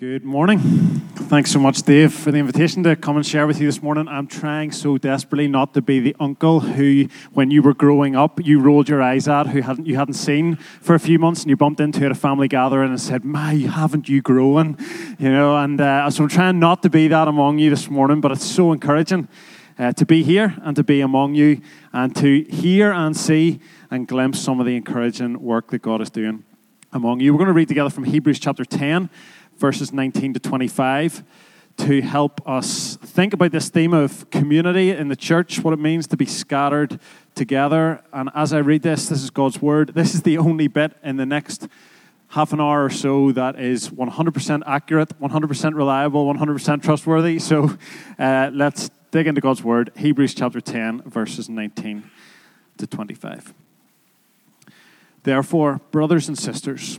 Good morning. Thanks so much, Dave, for the invitation to come and share with you this morning. I'm trying so desperately not to be the uncle who, when you were growing up, you rolled your eyes at, who hadn't, you hadn't seen for a few months, and you bumped into at a family gathering and said, "My, haven't you grown?" You know. And uh, so I'm trying not to be that among you this morning, but it's so encouraging uh, to be here and to be among you and to hear and see and glimpse some of the encouraging work that God is doing among you. We're going to read together from Hebrews chapter 10 verses 19 to 25 to help us think about this theme of community in the church, what it means to be scattered together. And as I read this, this is God's word. This is the only bit in the next half an hour or so that is 100% accurate, 100% reliable, 100% trustworthy. So uh, let's dig into God's word. Hebrews chapter 10, verses 19 to 25. Therefore, brothers and sisters,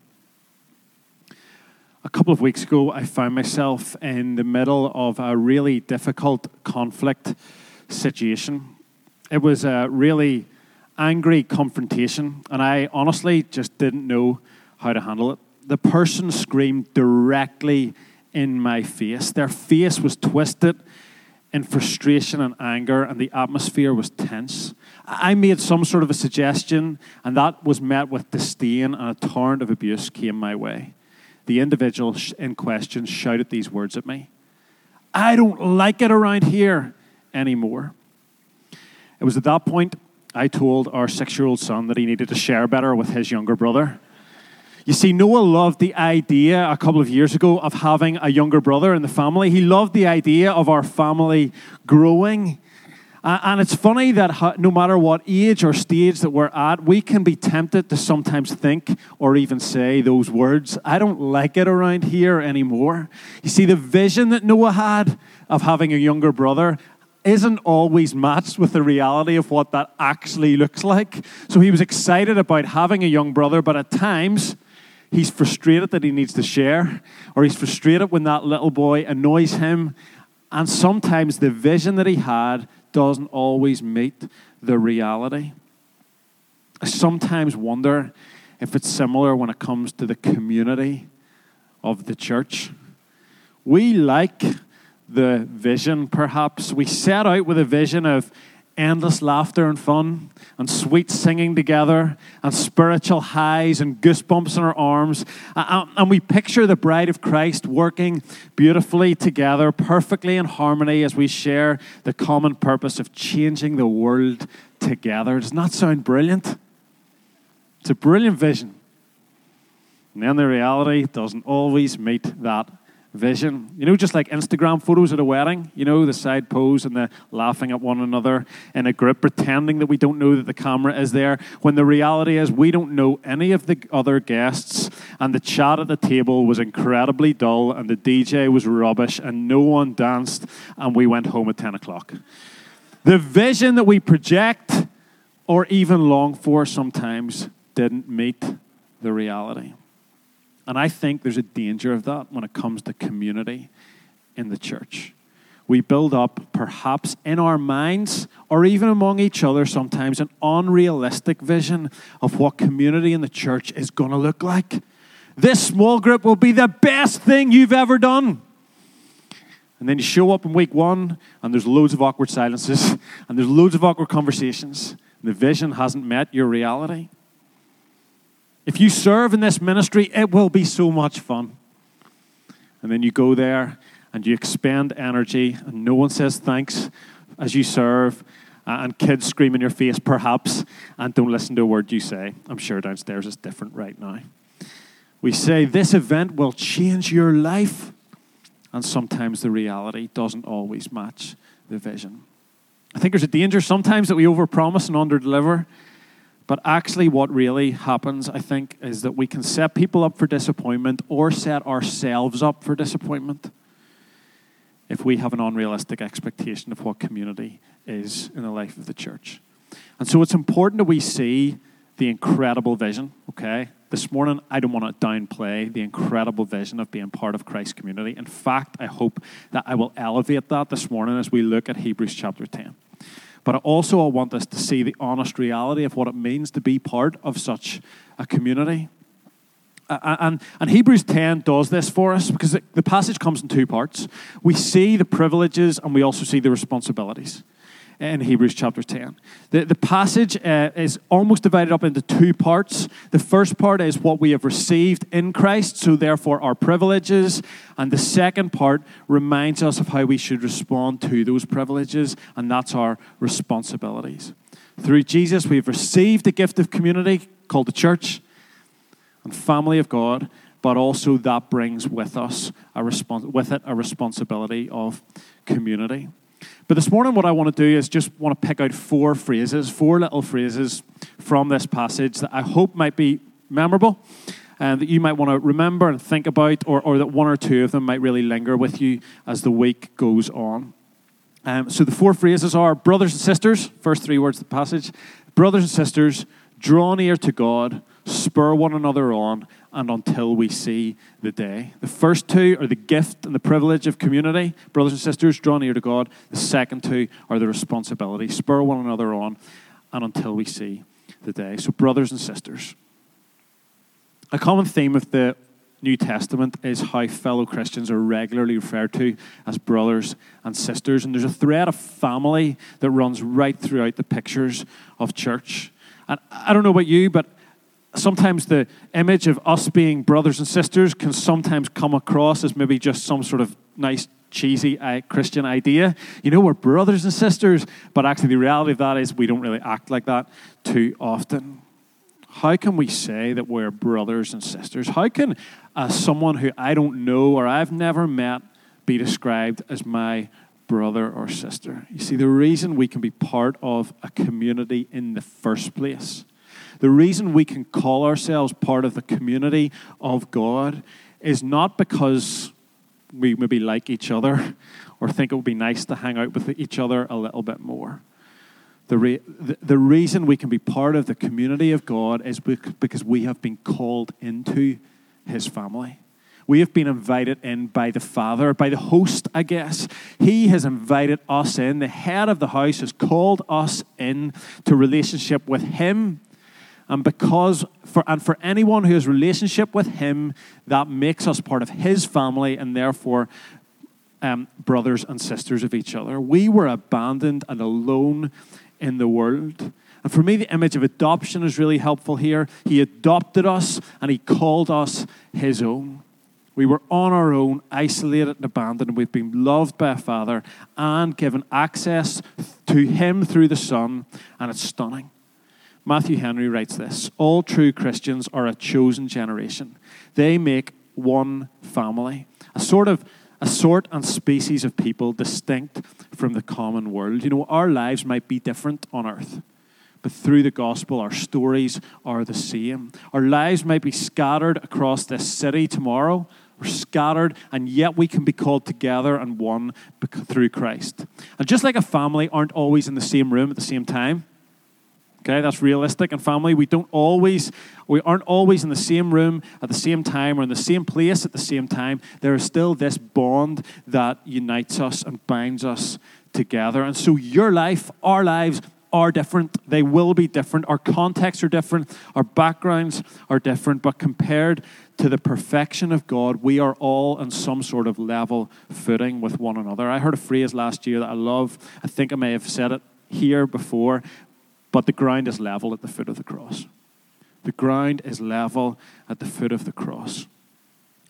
a couple of weeks ago, I found myself in the middle of a really difficult conflict situation. It was a really angry confrontation, and I honestly just didn't know how to handle it. The person screamed directly in my face. Their face was twisted in frustration and anger, and the atmosphere was tense. I made some sort of a suggestion, and that was met with disdain, and a torrent of abuse came my way the individual in question shouted these words at me I don't like it around here anymore. It was at that point I told our six year old son that he needed to share better with his younger brother. You see, Noah loved the idea a couple of years ago of having a younger brother in the family. He loved the idea of our family growing. And it's funny that no matter what age or stage that we're at, we can be tempted to sometimes think or even say those words I don't like it around here anymore. You see, the vision that Noah had of having a younger brother isn't always matched with the reality of what that actually looks like. So he was excited about having a young brother, but at times, he's frustrated that he needs to share, or he's frustrated when that little boy annoys him. And sometimes the vision that he had doesn't always meet the reality. I sometimes wonder if it's similar when it comes to the community of the church. We like the vision, perhaps. We set out with a vision of endless laughter and fun, and sweet singing together, and spiritual highs and goosebumps in our arms. And we picture the bride of Christ working beautifully together, perfectly in harmony as we share the common purpose of changing the world together. Does not sound brilliant? It's a brilliant vision. And then the reality doesn't always meet that vision. You know, just like Instagram photos at a wedding, you know, the side pose and the laughing at one another in a group, pretending that we don't know that the camera is there, when the reality is we don't know any of the other guests, and the chat at the table was incredibly dull, and the DJ was rubbish, and no one danced, and we went home at 10 o'clock. The vision that we project or even long for sometimes didn't meet the reality. And I think there's a danger of that when it comes to community in the church. We build up, perhaps in our minds or even among each other sometimes, an unrealistic vision of what community in the church is going to look like. This small group will be the best thing you've ever done. And then you show up in week one, and there's loads of awkward silences, and there's loads of awkward conversations. The vision hasn't met your reality. If you serve in this ministry, it will be so much fun. And then you go there and you expend energy, and no one says thanks as you serve. uh, and kids scream in your face, perhaps, and don't listen to a word you say. I'm sure downstairs is different right now. We say, This event will change your life. And sometimes the reality doesn't always match the vision. I think there's a danger sometimes that we overpromise and underdeliver. But actually, what really happens, I think, is that we can set people up for disappointment or set ourselves up for disappointment if we have an unrealistic expectation of what community is in the life of the church. And so it's important that we see the incredible vision, okay? This morning, I don't want to downplay the incredible vision of being part of Christ's community. In fact, I hope that I will elevate that this morning as we look at Hebrews chapter 10. But I also, want us to see the honest reality of what it means to be part of such a community. And, and Hebrews 10 does this for us because the passage comes in two parts. We see the privileges and we also see the responsibilities in Hebrews chapter 10. The, the passage uh, is almost divided up into two parts. The first part is what we have received in Christ, so therefore our privileges. And the second part reminds us of how we should respond to those privileges, and that's our responsibilities. Through Jesus, we've received the gift of community called the church and family of God, but also that brings with us a respons- with it a responsibility of community. But this morning, what I want to do is just want to pick out four phrases, four little phrases from this passage that I hope might be memorable and that you might want to remember and think about, or, or that one or two of them might really linger with you as the week goes on. Um, so the four phrases are brothers and sisters, first three words of the passage. Brothers and sisters, draw near to God, spur one another on, and until we see the day. The first two are the gift and the privilege of community. Brothers and sisters, draw near to God. The second two are the responsibility. Spur one another on, and until we see the day. So, brothers and sisters. A common theme of the New Testament is how fellow Christians are regularly referred to as brothers and sisters. And there's a thread of family that runs right throughout the pictures of church. And I don't know about you, but sometimes the image of us being brothers and sisters can sometimes come across as maybe just some sort of nice cheesy uh, Christian idea. You know, we're brothers and sisters, but actually the reality of that is we don't really act like that too often. How can we say that we're brothers and sisters? How can uh, someone who I don't know or I've never met be described as my brother or sister? You see, the reason we can be part of a community in the first place the reason we can call ourselves part of the community of God is not because we maybe like each other or think it would be nice to hang out with each other a little bit more. The, re- the, the reason we can be part of the community of God is because we have been called into His family. We have been invited in by the Father, by the host, I guess. He has invited us in. The head of the house has called us in to relationship with Him and because for and for anyone who has relationship with him, that makes us part of his family and therefore um, brothers and sisters of each other. We were abandoned and alone in the world. And for me, the image of adoption is really helpful here. He adopted us and he called us his own. We were on our own, isolated and abandoned. We've been loved by a Father and given access to Him through the Son, and it's stunning. Matthew Henry writes this All true Christians are a chosen generation. They make one family, a sort of a sort and species of people distinct from the common world. You know, our lives might be different on earth, but through the gospel, our stories are the same. Our lives might be scattered across this city tomorrow. We're scattered, and yet we can be called together and one through Christ. And just like a family aren't always in the same room at the same time, Okay, that's realistic. And family, we don't always, we aren't always in the same room at the same time or in the same place at the same time. There is still this bond that unites us and binds us together. And so your life, our lives, are different. They will be different. Our contexts are different. Our backgrounds are different. But compared to the perfection of God, we are all on some sort of level footing with one another. I heard a phrase last year that I love. I think I may have said it here before, but the ground is level at the foot of the cross. The ground is level at the foot of the cross.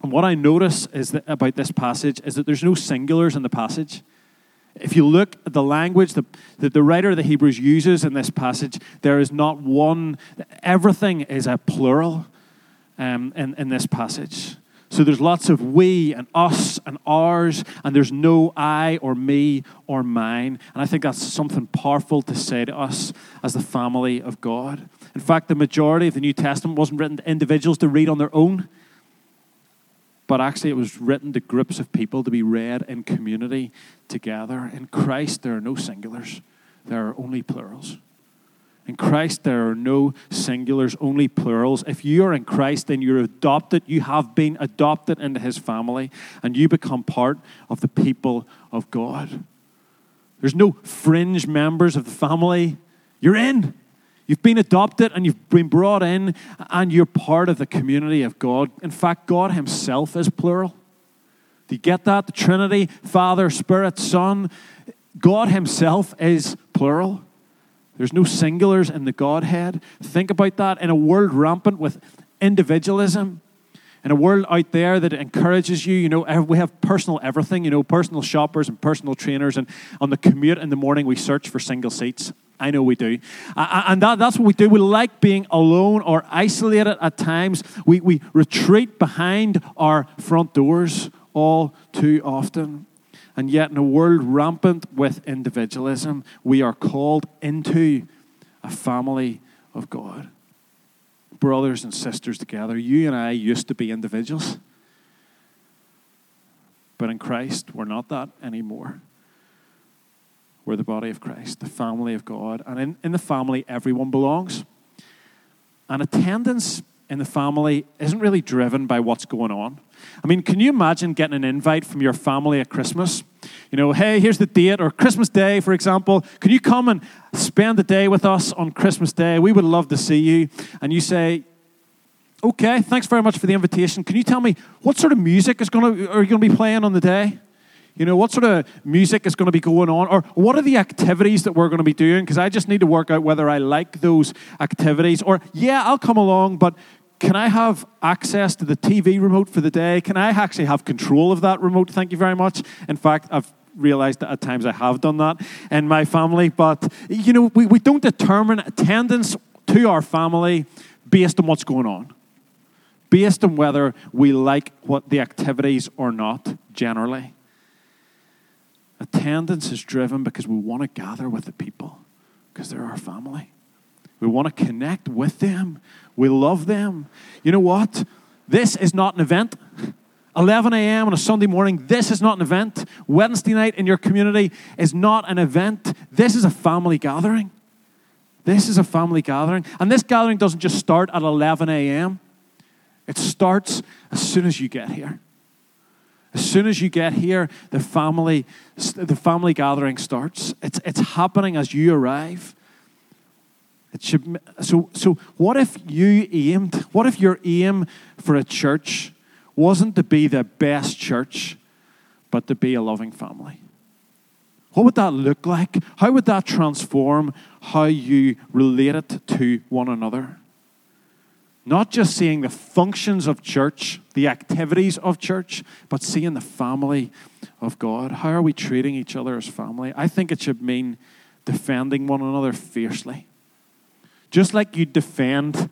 And what I notice is that about this passage is that there's no singulars in the passage. If you look at the language that, that the writer of the Hebrews uses in this passage, there is not one, everything is a plural um, in, in this passage. So there's lots of we and us and ours, and there's no I or me or mine. And I think that's something powerful to say to us as the family of God. In fact, the majority of the New Testament wasn't written to individuals to read on their own, but actually it was written to groups of people to be read in community together. In Christ, there are no singulars, there are only plurals. In Christ, there are no singulars, only plurals. If you are in Christ, then you're adopted. You have been adopted into his family, and you become part of the people of God. There's no fringe members of the family. You're in. You've been adopted and you've been brought in, and you're part of the community of God. In fact, God Himself is plural. Do you get that? The Trinity, Father, Spirit, Son. God Himself is plural. There's no singulars in the Godhead. Think about that in a world rampant with individualism, in a world out there that encourages you, you know, we have personal everything, you know, personal shoppers and personal trainers, and on the commute in the morning we search for single seats. I know we do. And that, that's what we do. We like being alone or isolated at times. We, we retreat behind our front doors all too often. And yet, in a world rampant with individualism, we are called into a family of God. Brothers and sisters together. You and I used to be individuals. But in Christ, we're not that anymore. We're the body of Christ, the family of God. And in, in the family, everyone belongs. And attendance in the family isn't really driven by what's going on. I mean, can you imagine getting an invite from your family at Christmas? You know, hey, here's the date, or Christmas Day, for example. Can you come and spend the day with us on Christmas Day? We would love to see you. And you say, okay, thanks very much for the invitation. Can you tell me what sort of music is going to, are you going to be playing on the day? You know, what sort of music is going to be going on? Or what are the activities that we're going to be doing? Because I just need to work out whether I like those activities. Or, yeah, I'll come along, but can I have access to the TV remote for the day? Can I actually have control of that remote? Thank you very much. In fact, I've realized that at times I have done that in my family. But, you know, we, we don't determine attendance to our family based on what's going on, based on whether we like what the activities or not, generally. Attendance is driven because we want to gather with the people, because they're our family. We want to connect with them. We love them. You know what? This is not an event. 11 a.m. on a Sunday morning, this is not an event. Wednesday night in your community is not an event. This is a family gathering. This is a family gathering. And this gathering doesn't just start at 11 a.m., it starts as soon as you get here. As soon as you get here, the family, the family gathering starts. It's, it's happening as you arrive. It should, so, so what if you aimed, what if your aim for a church wasn't to be the best church, but to be a loving family? What would that look like? How would that transform how you relate it to one another? Not just seeing the functions of church, the activities of church, but seeing the family of God. How are we treating each other as family? I think it should mean defending one another fiercely just like you defend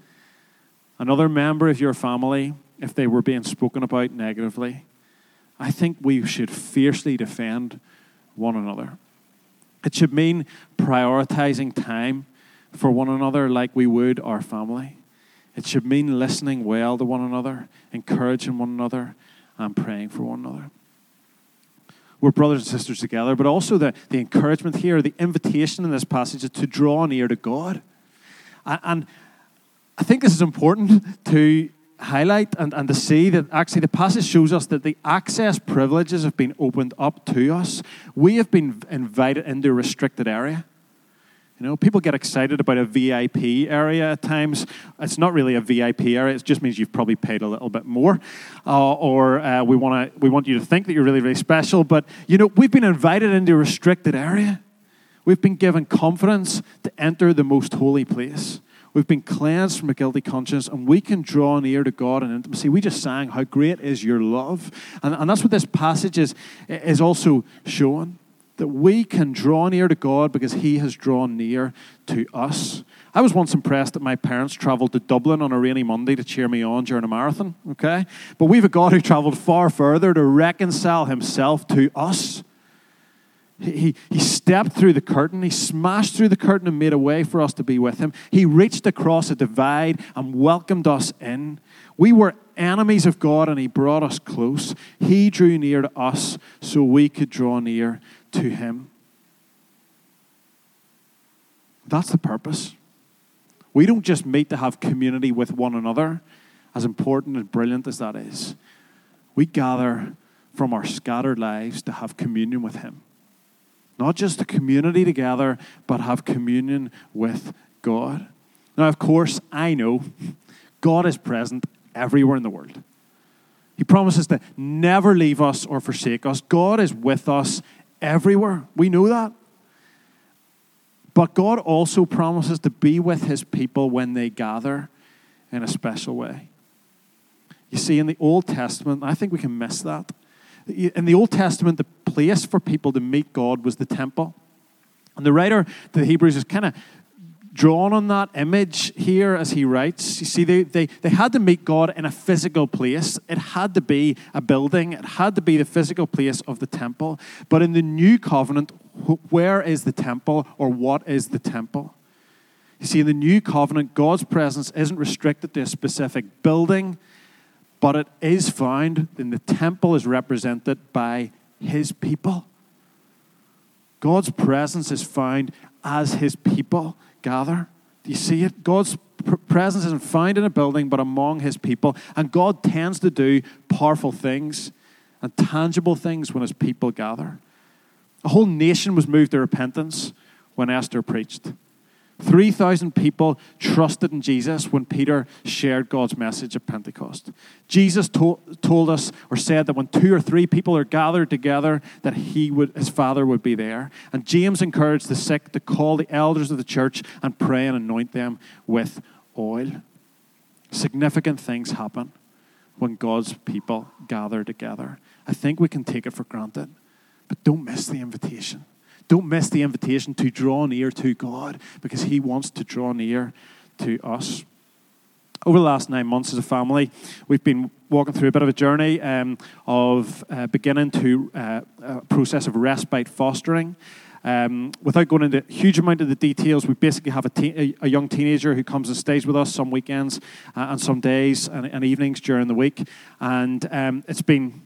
another member of your family if they were being spoken about negatively, I think we should fiercely defend one another. It should mean prioritizing time for one another like we would our family. It should mean listening well to one another, encouraging one another, and praying for one another. We're brothers and sisters together, but also the, the encouragement here, the invitation in this passage is to draw near to God. And I think this is important to highlight and, and to see that actually the passage shows us that the access privileges have been opened up to us. We have been invited into a restricted area. You know, people get excited about a VIP area at times. It's not really a VIP area. It just means you've probably paid a little bit more, uh, or uh, we want to we want you to think that you're really really special. But you know, we've been invited into a restricted area. We've been given confidence to enter the most holy place. We've been cleansed from a guilty conscience, and we can draw near to God in intimacy. We just sang, How great is your love. And, and that's what this passage is, is also showing. That we can draw near to God because He has drawn near to us. I was once impressed that my parents traveled to Dublin on a rainy Monday to cheer me on during a marathon, okay? But we have a God who traveled far further to reconcile Himself to us. He, he stepped through the curtain, he smashed through the curtain and made a way for us to be with him. He reached across a divide and welcomed us in. We were enemies of God and he brought us close. He drew near to us so we could draw near to him. That's the purpose. We don't just meet to have community with one another, as important and brilliant as that is. We gather from our scattered lives to have communion with him. Not just a community together, but have communion with God. Now, of course, I know God is present everywhere in the world. He promises to never leave us or forsake us. God is with us everywhere. We know that. But God also promises to be with his people when they gather in a special way. You see, in the Old Testament, I think we can miss that. In the Old Testament, the place for people to meet God was the temple. And the writer to the Hebrews is kind of drawn on that image here as he writes. You see, they, they, they had to meet God in a physical place. It had to be a building, it had to be the physical place of the temple. But in the new covenant, where is the temple or what is the temple? You see, in the new covenant, God's presence isn't restricted to a specific building, but it is found in the temple is represented by his people. God's presence is found as his people gather. Do you see it? God's presence isn't found in a building, but among his people. And God tends to do powerful things and tangible things when his people gather. A whole nation was moved to repentance when Esther preached. 3,000 people trusted in Jesus when Peter shared God's message at Pentecost. Jesus to- told us or said that when two or three people are gathered together, that he would, his Father would be there. And James encouraged the sick to call the elders of the church and pray and anoint them with oil. Significant things happen when God's people gather together. I think we can take it for granted, but don't miss the invitation. Don't miss the invitation to draw near to God because He wants to draw near to us. Over the last nine months as a family, we've been walking through a bit of a journey um, of uh, beginning to uh, a process of respite fostering. Um, without going into a huge amount of the details, we basically have a, te- a young teenager who comes and stays with us some weekends uh, and some days and, and, evenings during the week. And um, it's been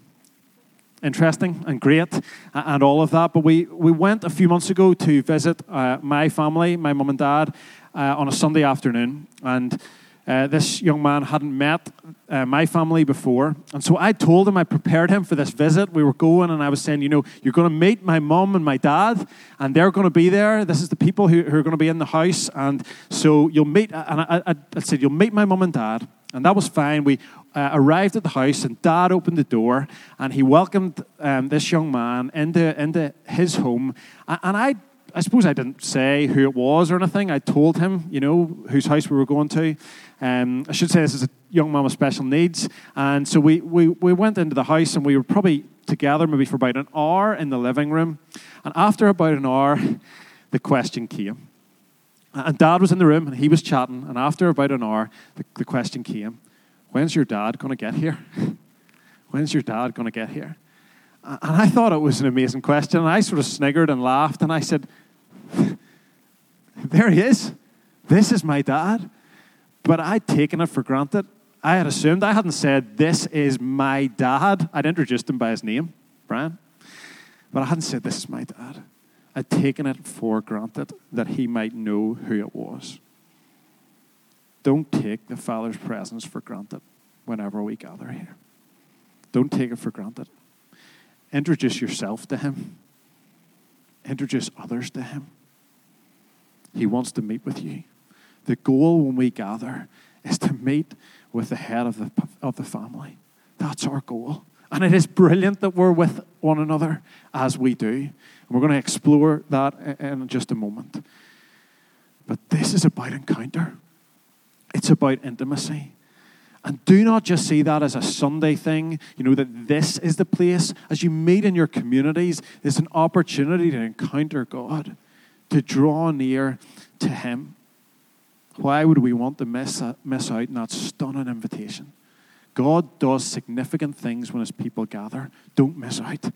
interesting and great and all of that. But we, we went a few months ago to visit uh, my family, my mum and dad, uh, on a Sunday afternoon. And uh, this young man hadn't met uh, my family before. And so I told him, I prepared him for this visit. We were going, and I was saying, you know, you're going to meet my mum and my dad, and they're going to be there. This is the people who, who are going to be in the house. And so you'll meet, and I, I, I said, you'll meet my mum and dad. And that was fine. We uh, arrived at the house, and Dad opened the door, and he welcomed um, this young man into, into his home. And I, I suppose I didn't say who it was or anything. I told him, you know, whose house we were going to. Um, I should say this is a young man with special needs. And so we, we, we went into the house, and we were probably together maybe for about an hour in the living room. And after about an hour, the question came. And Dad was in the room, and he was chatting. And after about an hour, the, the question came When's your dad going to get here? When's your dad going to get here? And I thought it was an amazing question. And I sort of sniggered and laughed. And I said, There he is. This is my dad. But I'd taken it for granted. I had assumed, I hadn't said, This is my dad. I'd introduced him by his name, Brian. But I hadn't said, This is my dad. I'd taken it for granted that he might know who it was. Don't take the Father's presence for granted whenever we gather here. Don't take it for granted. Introduce yourself to Him, introduce others to Him. He wants to meet with you. The goal when we gather is to meet with the head of the, of the family. That's our goal. And it is brilliant that we're with one another as we do. And we're going to explore that in just a moment. But this is about encounter. It's about intimacy. And do not just see that as a Sunday thing, you know, that this is the place. As you meet in your communities, there's an opportunity to encounter God, to draw near to Him. Why would we want to miss, miss out on that stunning invitation? God does significant things when His people gather. Don't miss out.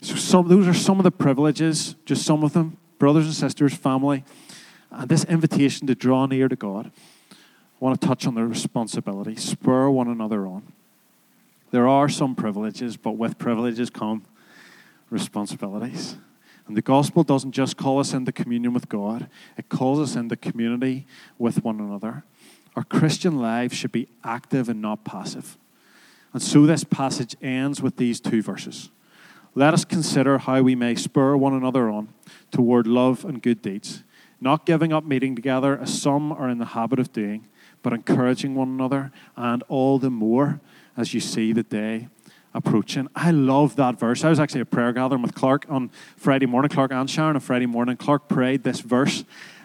So, some, those are some of the privileges, just some of them, brothers and sisters, family, and this invitation to draw near to God. I want to touch on the responsibility. Spur one another on. There are some privileges, but with privileges come responsibilities. And the gospel doesn't just call us into communion with God, it calls us into community with one another. Our Christian lives should be active and not passive. And so this passage ends with these two verses. Let us consider how we may spur one another on toward love and good deeds, not giving up meeting together as some are in the habit of doing but encouraging one another, and all the more as you see the day approaching. I love that verse. I was actually at prayer gathering with Clark on Friday morning, Clark and Sharon on Friday morning. Clark prayed this verse.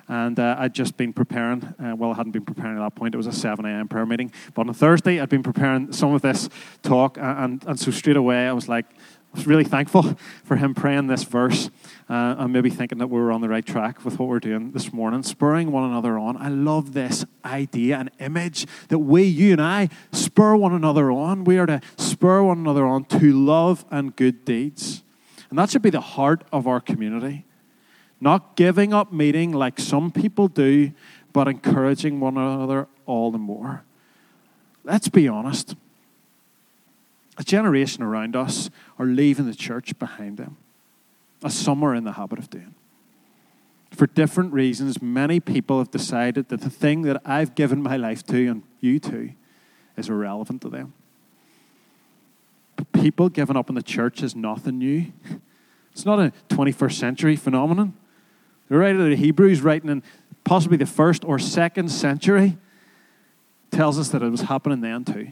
And uh, I'd just been preparing. Uh, well, I hadn't been preparing at that point. It was a 7 a.m. prayer meeting. But on Thursday, I'd been preparing some of this talk. And, and, and so straight away, I was like, I was really thankful for him praying this verse uh, and maybe thinking that we were on the right track with what we're doing this morning, spurring one another on. I love this idea and image that we, you and I, spur one another on. We are to spur one another on to love and good deeds. And that should be the heart of our community. Not giving up meeting like some people do, but encouraging one another all the more. Let's be honest a generation around us are leaving the church behind them, as some are in the habit of doing. For different reasons, many people have decided that the thing that I've given my life to and you to is irrelevant to them. But people giving up on the church is nothing new. It's not a 21st century phenomenon. The writer of the Hebrews, writing in possibly the first or second century, tells us that it was happening then too.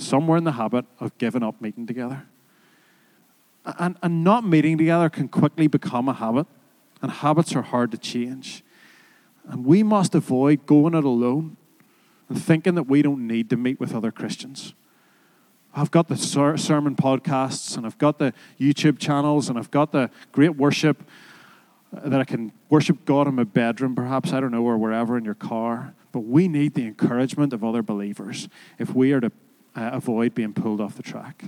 Some were in the habit of giving up meeting together. And, and not meeting together can quickly become a habit, and habits are hard to change. And we must avoid going it alone and thinking that we don't need to meet with other Christians. I've got the ser- sermon podcasts, and I've got the YouTube channels, and I've got the great worship uh, that I can worship God in my bedroom, perhaps, I don't know, or wherever in your car. But we need the encouragement of other believers if we are to uh, avoid being pulled off the track.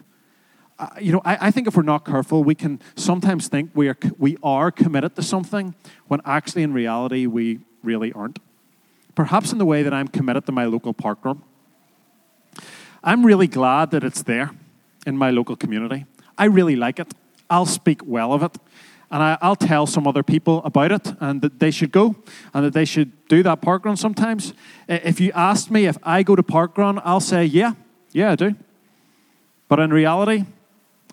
Uh, you know, I, I, think if we're not careful, we can sometimes think we are, we are committed to something when actually in reality we really aren't. Perhaps in the way that I'm committed to my local park run. I'm really glad that it's there in my local community. I really like it. I'll speak well of it. And I, will tell some other people about it and that they should go and that they should do that park run sometimes. If you asked me if I go to park run, I'll say, yeah, yeah, I do. But in reality,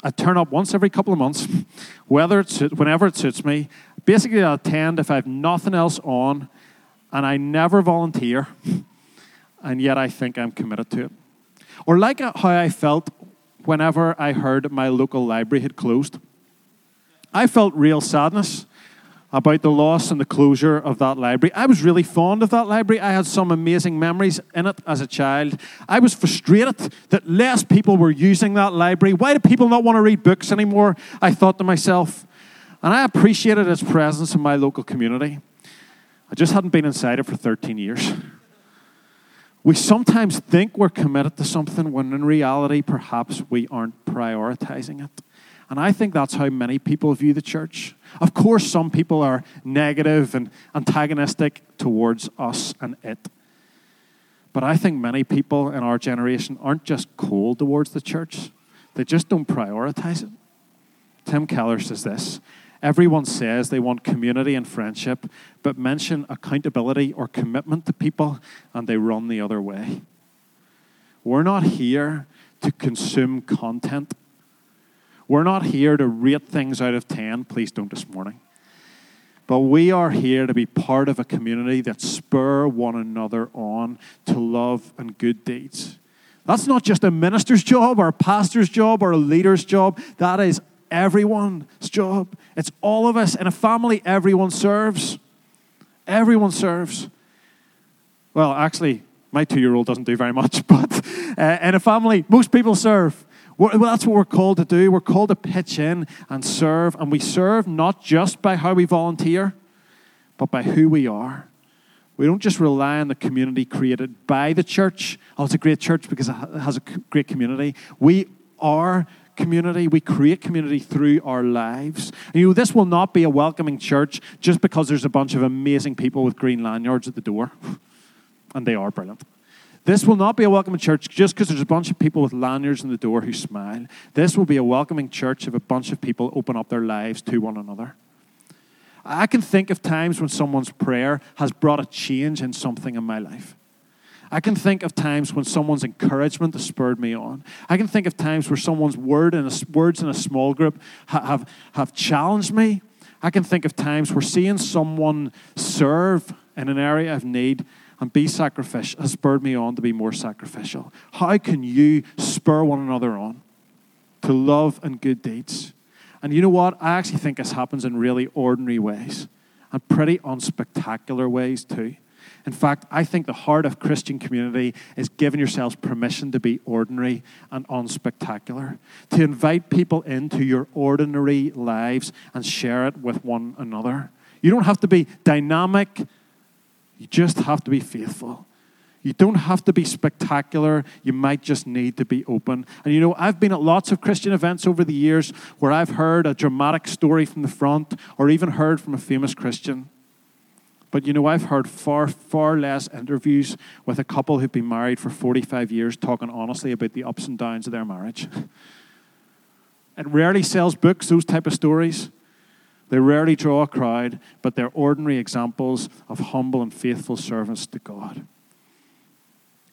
I turn up once every couple of months, whether it suits, whenever it suits me. Basically, I attend if I have nothing else on, and I never volunteer, and yet I think I'm committed to it. Or like how I felt whenever I heard my local library had closed. I felt real sadness about the loss and the closure of that library. I was really fond of that library. I had some amazing memories in it as a child. I was frustrated that less people were using that library. Why do people not want to read books anymore? I thought to myself. And I appreciated its presence in my local community. I just hadn't been inside it for 13 years. We sometimes think we're committed to something when in reality, perhaps we aren't prioritizing it. And I think that's how many people view the church. Of course, some people are negative and antagonistic towards us and it. But I think many people in our generation aren't just cold towards the church, they just don't prioritize it. Tim Keller says this Everyone says they want community and friendship, but mention accountability or commitment to people and they run the other way. We're not here to consume content we're not here to rate things out of 10. Please don't this morning. But we are here to be part of a community that spur one another on to love and good deeds. That's not just a minister's job or a pastor's job or a leader's job. That is everyone's job. It's all of us. In a family, everyone serves. Everyone serves. Well, actually, My two year old doesn't do very much, but uh, in a family, most people serve. Well, that's what we're called to do. We're called to pitch in and serve, and we serve not just by how we volunteer, but by who we are. We don't just rely on the community created by the church. Oh, it's a great church because it has a great community. We are community. We create community through our lives. And you know, this will not be a welcoming church just because there's a bunch of amazing people with green lanyards at the door. And they are brilliant. This will not be a welcoming church just because there's a bunch of people with lanyards in the door who smile. This will be a welcoming church if a bunch of people open up their lives to one another. I can think of times when someone's prayer has brought a change in something in my life. I can think of times when someone's encouragement has spurred me on. I can think of times where someone's word in a, words in a small group have, have, have challenged me. I can think of times where seeing someone serve in an area of need and be sacrificial has spurred me on to be more sacrificial. How can you spur one another on to love and good deeds? And you know what? I actually think this happens in really ordinary ways and pretty unspectacular ways too. In fact, I think the heart of Christian community is giving yourselves permission to be ordinary and unspectacular, to invite people into your ordinary lives and share it with one another. You don't have to be dynamic, you just have to be faithful. You don't have to be spectacular. You might just need to be open. And you know, I've been at lots of Christian events over the years where I've heard a dramatic story from the front or even heard from a famous Christian. But you know, I've heard far, far less interviews with a couple who've been married for 45 years talking honestly about the ups and downs of their marriage. It rarely sells books, those type of stories. They rarely draw a crowd, but they're ordinary examples of humble and faithful servants to God.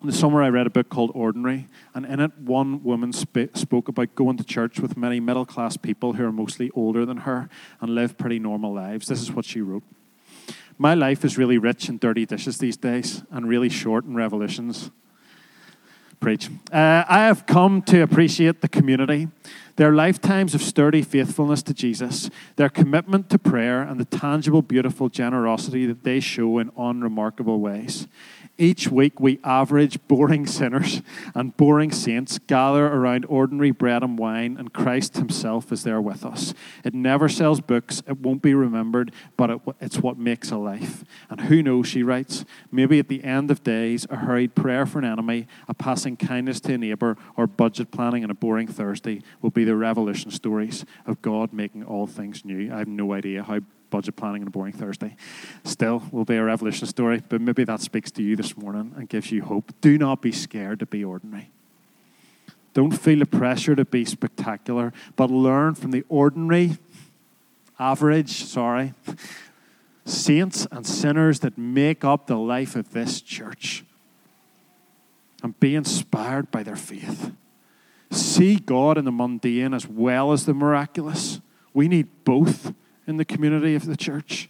In the summer, I read a book called Ordinary, and in it, one woman sp- spoke about going to church with many middle class people who are mostly older than her and live pretty normal lives. This is what she wrote My life is really rich in dirty dishes these days and really short in revolutions. Preach. Uh, I have come to appreciate the community their lifetimes of sturdy faithfulness to Jesus, their commitment to prayer, and the tangible, beautiful generosity that they show in unremarkable ways. Each week, we average boring sinners and boring saints gather around ordinary bread and wine, and Christ Himself is there with us. It never sells books, it won't be remembered, but it, it's what makes a life. And who knows, she writes, maybe at the end of days, a hurried prayer for an enemy, a passing kindness to a neighbour, or budget planning on a boring Thursday will be the revolution stories of God making all things new. I have no idea how budget planning on a boring Thursday. Still, will be a revolution story, but maybe that speaks to you this morning and gives you hope. Do not be scared to be ordinary. Don't feel the pressure to be spectacular, but learn from the ordinary, average, sorry, saints and sinners that make up the life of this church. And be inspired by their faith. See God in the mundane as well as the miraculous. We need both in the community of the church.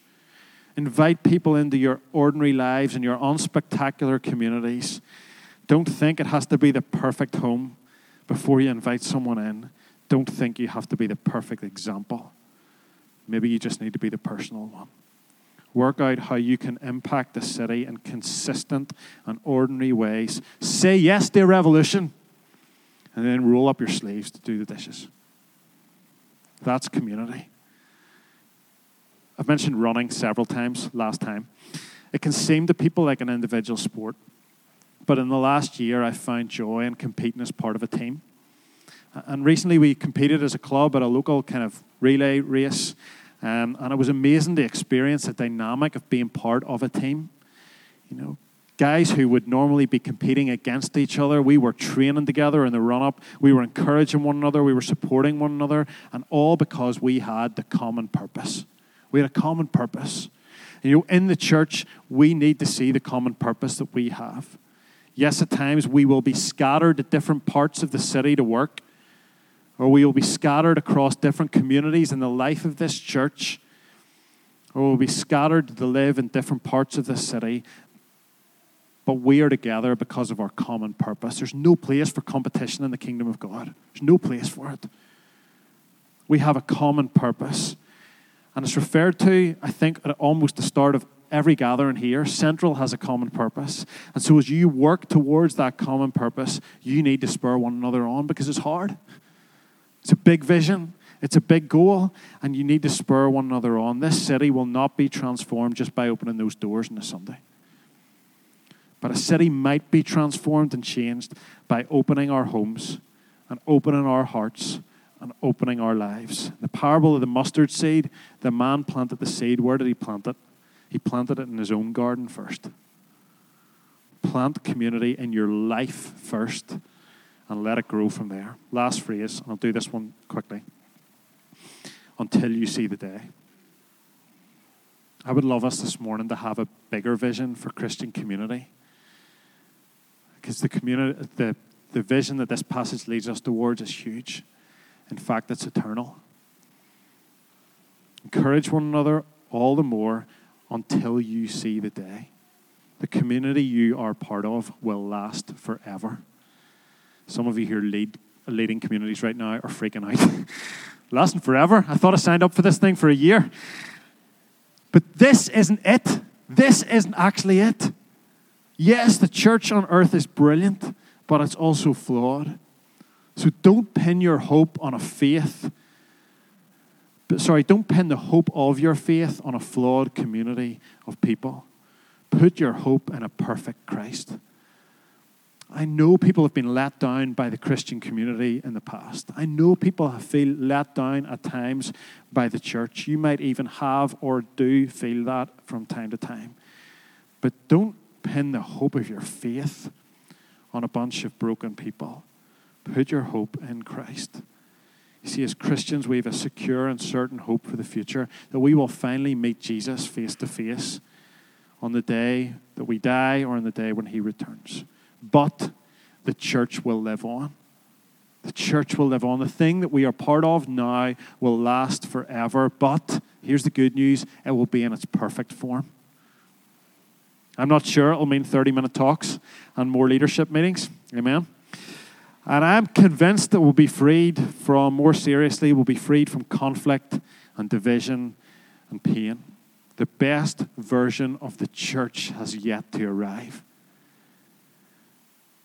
Invite people into your ordinary lives and your unspectacular communities. Don't think it has to be the perfect home before you invite someone in. Don't think you have to be the perfect example. Maybe you just need to be the personal one. Work out how you can impact the city in consistent and ordinary ways. Say yes to revolution, and then roll up your sleeves to do the dishes. That's community. I've mentioned running several times last time. It can seem to people like an individual sport, but in the last year, I've found joy in competing as part of a team. And recently, we competed as a club at a local kind of relay race, um, and it was amazing to experience the dynamic of being part of a team. You know, guys who would normally be competing against each other. We were training together in the run up. We were encouraging one another. We were supporting one another. And all because we had the common purpose we had a common purpose. And, you know, in the church, we need to see the common purpose that we have. Yes, at times we will be scattered to different parts of the city to work, or we will be scattered across different communities in the life of this church, or we'll be scattered to live in different parts of the city. But we are together because of our common purpose. There's no place for competition in the kingdom of God, there's no place for it. We have a common purpose. And it's referred to, I think, at almost the start of every gathering here, Central has a common purpose. And so as you work towards that common purpose, you need to spur one another on because it's hard. It's a big vision, it's a big goal, and you need to spur one another on. This city will not be transformed just by opening those doors on a Sunday. But a city might be transformed and changed by opening our homes and opening our hearts and opening our lives. The parable of the mustard seed, the man planted the seed. Where did he plant it? He planted it in his own garden first. Plant community in your life first and let it grow from there. Last phrase, and I'll do this one quickly. Until you see the day. I would love us this morning to have a bigger vision for Christian community. Because the community the, the vision that this passage leads us towards is huge. In fact, it's eternal. Encourage one another all the more until you see the day. The community you are part of will last forever. Some of you here lead leading communities right now are freaking out. Lasting forever. I thought I signed up for this thing for a year. But this isn't it. This isn't actually it. Yes, the church on earth is brilliant, but it's also flawed. So don't pin your hope on a faith. But sorry, don't pin the hope of your faith on a flawed community of people. Put your hope in a perfect Christ. I know people have been let down by the Christian community in the past. I know people have feel let down at times by the church. You might even have or do feel that from time to time. But don't pin the hope of your faith on a bunch of broken people. Put your hope in Christ. You see, as Christians, we have a secure and certain hope for the future that we will finally meet Jesus face to face on the day that we die or on the day when he returns. But the church will live on. The church will live on. The thing that we are part of now will last forever. But here's the good news it will be in its perfect form. I'm not sure it'll mean 30 minute talks and more leadership meetings. Amen. And I'm convinced that we'll be freed from, more seriously, we'll be freed from conflict and division and pain. The best version of the church has yet to arrive.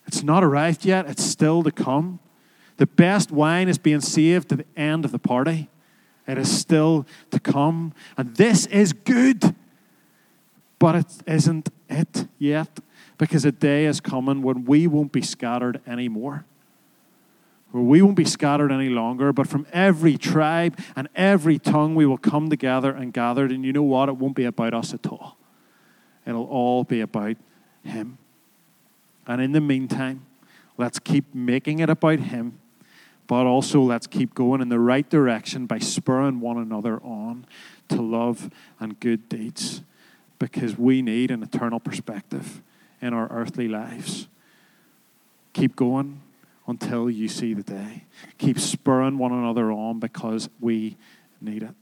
It's not arrived yet, it's still to come. The best wine is being saved to the end of the party. It is still to come. And this is good. But it isn't it yet. Because a day is coming when we won't be scattered anymore where we won't be scattered any longer, but from every tribe and every tongue we will come together and gathered. And you know what? It won't be about us at all, it'll all be about Him. And in the meantime, let's keep making it about Him, but also let's keep going in the right direction by spurring one another on to love and good deeds because we need an eternal perspective in our earthly lives. Keep going until you see the day. Keep spurring one another on because we need it.